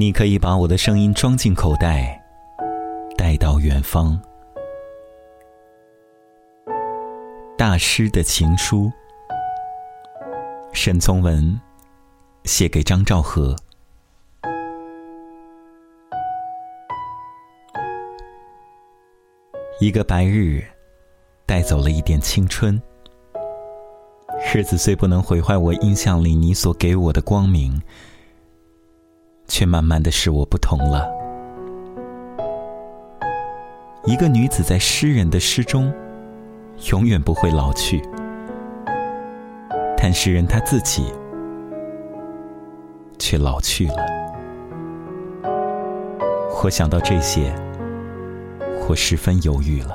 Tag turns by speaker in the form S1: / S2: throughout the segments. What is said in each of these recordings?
S1: 你可以把我的声音装进口袋，带到远方。大师的情书，沈从文写给张兆和。一个白日，带走了一点青春。日子虽不能毁坏我印象里你所给我的光明，却慢慢的使我不同了。一个女子在诗人的诗中，永远不会老去，但诗人他自己却老去了。我想到这些，我十分犹豫了。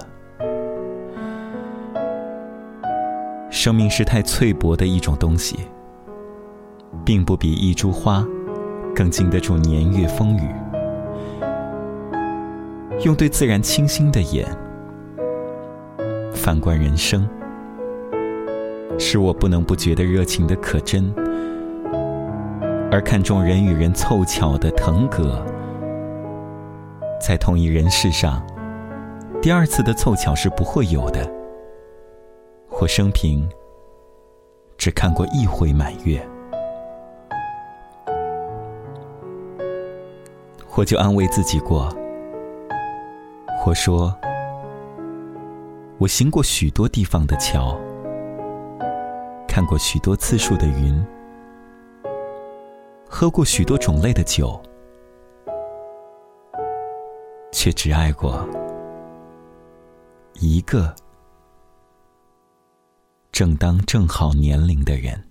S1: 生命是太脆薄的一种东西，并不比一株花更经得住年月风雨。用对自然清新的眼反观人生，使我不能不觉得热情的可真，而看重人与人凑巧的腾格，在同一人世上，第二次的凑巧是不会有的。我生平只看过一回满月，我就安慰自己过。我说，我行过许多地方的桥，看过许多次数的云，喝过许多种类的酒，却只爱过一个。正当正好年龄的人，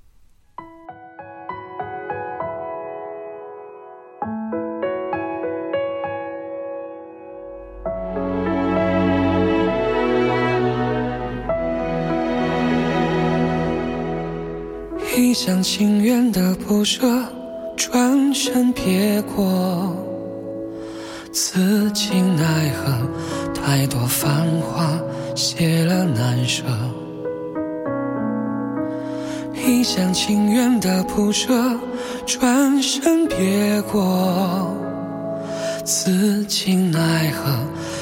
S2: 一厢情愿的不舍，转身别过，此情奈何？太多繁华，谢了难舍。一厢情愿的不舍，转身别过，此情奈何？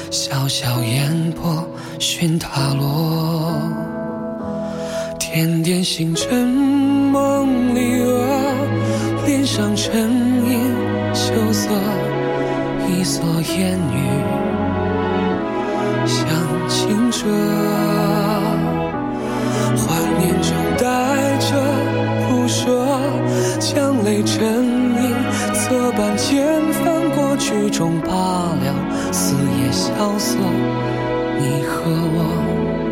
S2: 潇潇烟波，寻他落。点点星辰，梦里娥，脸上沉吟羞涩，一蓑烟雨，像清澈。幻念中带着不舍，将泪沉吟，侧半间翻过曲终罢了，四野萧瑟，你和我。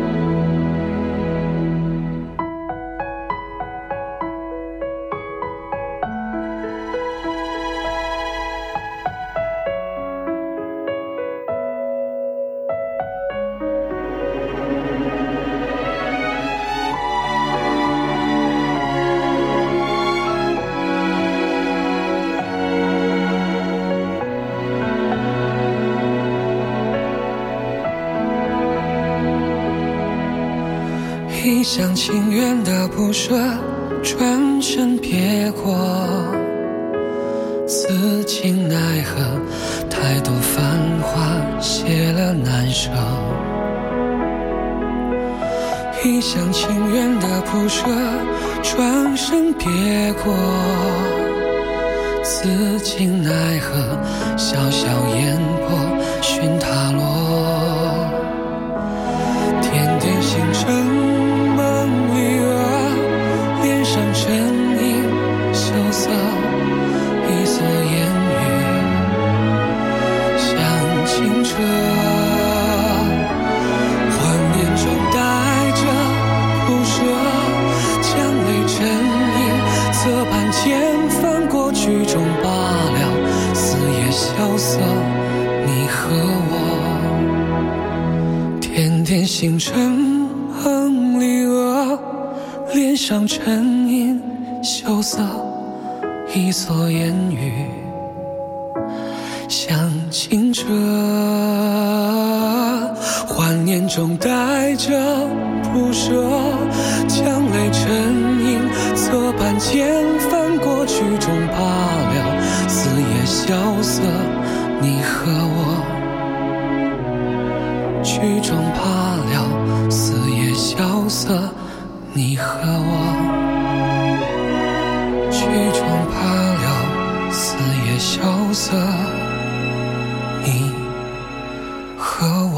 S2: 一厢情愿的不舍，转身别过，此情奈何？太多繁华，谢了难舍。一厢情愿的不舍，转身别过，此情奈何？潇潇烟波，寻他落，歌，怀念中带着不舍，将泪成吟，侧畔千翻过曲终罢了，四野萧瑟，你和我，点点星辰哼离娥，脸上沉吟，羞涩，一蓑烟雨。像清澈。幻念中带着不舍，将泪沉吟，侧畔千帆过曲终罢了，四野。萧瑟，你和我曲终罢了，四野萧瑟，你和我曲终罢了，四野萧瑟，你和我。